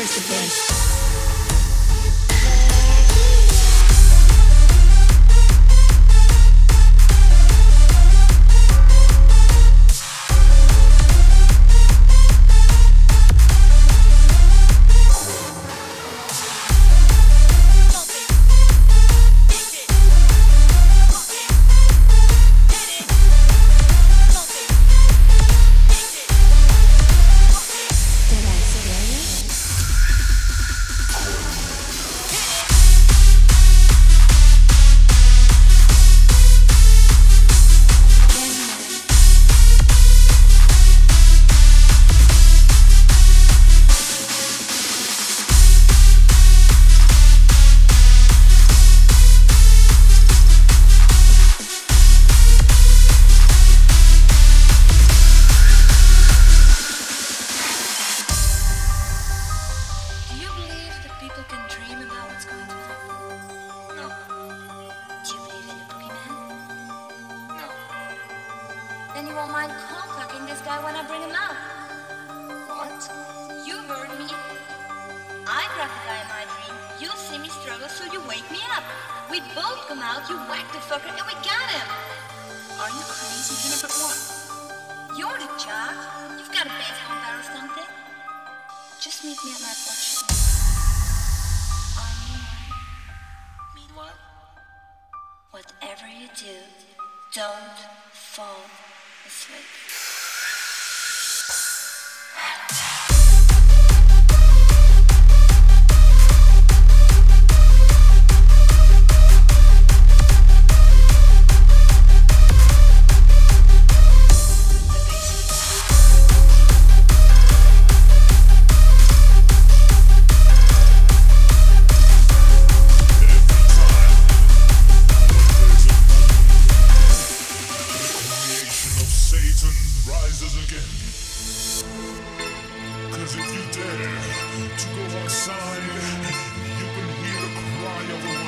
Here's the bass. Then you won't mind contacting this guy when I bring him out. What? You heard me. I grab the guy in my dream. You see me struggle, so you wake me up. We both come out, you whack the fucker, and we got him. Are you crazy, Jennifer? What? You're the jock. You've got a baseball bat or something. Just meet me at my porch. I mean, mean? Whatever you do, don't fall です。Cause if you dare to go outside, you can hear the cry of a